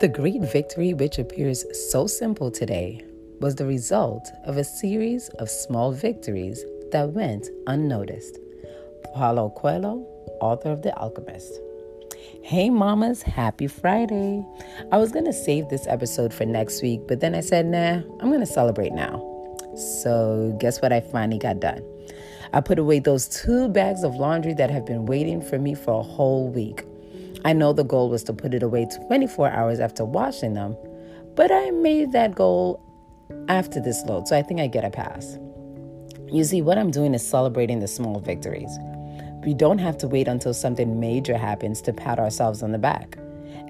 The great victory, which appears so simple today, was the result of a series of small victories that went unnoticed. Paulo Coelho, author of The Alchemist. Hey, mamas, happy Friday. I was going to save this episode for next week, but then I said, nah, I'm going to celebrate now. So, guess what I finally got done? I put away those two bags of laundry that have been waiting for me for a whole week. I know the goal was to put it away 24 hours after washing them, but I made that goal after this load, so I think I get a pass. You see, what I'm doing is celebrating the small victories. We don't have to wait until something major happens to pat ourselves on the back.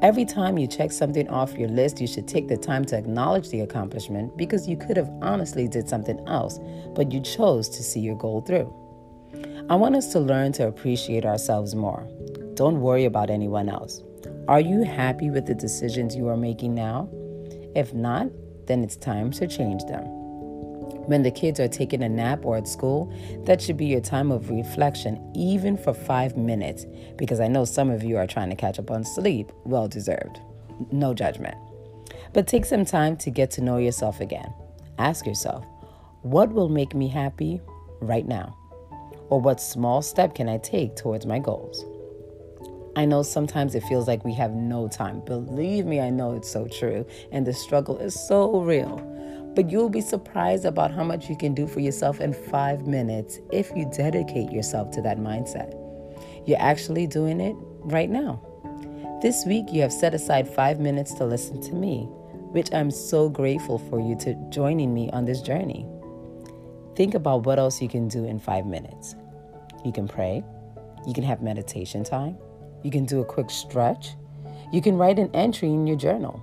Every time you check something off your list, you should take the time to acknowledge the accomplishment because you could have honestly did something else, but you chose to see your goal through. I want us to learn to appreciate ourselves more. Don't worry about anyone else. Are you happy with the decisions you are making now? If not, then it's time to change them. When the kids are taking a nap or at school, that should be your time of reflection, even for five minutes, because I know some of you are trying to catch up on sleep. Well deserved. No judgment. But take some time to get to know yourself again. Ask yourself, what will make me happy right now? Or what small step can I take towards my goals? I know sometimes it feels like we have no time. Believe me, I know it's so true. And the struggle is so real. But you'll be surprised about how much you can do for yourself in five minutes if you dedicate yourself to that mindset. You're actually doing it right now. This week, you have set aside five minutes to listen to me, which I'm so grateful for you to joining me on this journey. Think about what else you can do in five minutes. You can pray, you can have meditation time, you can do a quick stretch, you can write an entry in your journal,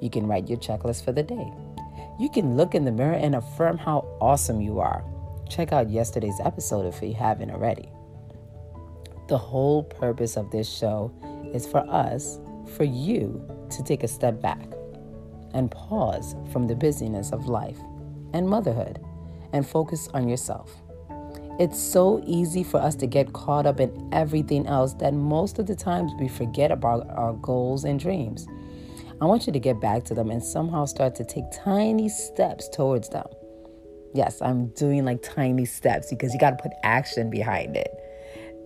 you can write your checklist for the day. You can look in the mirror and affirm how awesome you are. Check out yesterday's episode if you haven't already. The whole purpose of this show is for us, for you, to take a step back and pause from the busyness of life and motherhood and focus on yourself. It's so easy for us to get caught up in everything else that most of the times we forget about our goals and dreams. I want you to get back to them and somehow start to take tiny steps towards them. Yes, I'm doing like tiny steps because you got to put action behind it.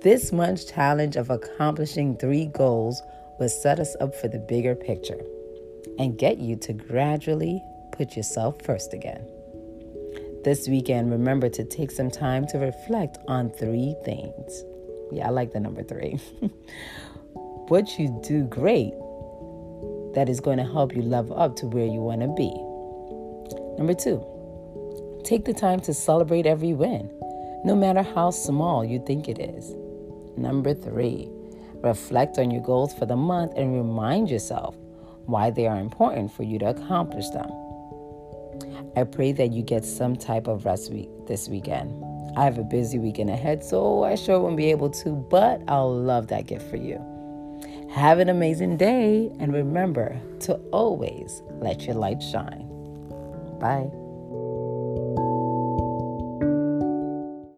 This month's challenge of accomplishing three goals will set us up for the bigger picture and get you to gradually put yourself first again. This weekend, remember to take some time to reflect on three things. Yeah, I like the number three. what you do great that is going to help you level up to where you want to be. Number two, take the time to celebrate every win, no matter how small you think it is. Number three, reflect on your goals for the month and remind yourself why they are important for you to accomplish them. I pray that you get some type of rest week this weekend. I have a busy weekend ahead, so I sure won't be able to, but I'll love that gift for you. Have an amazing day and remember to always let your light shine. Bye.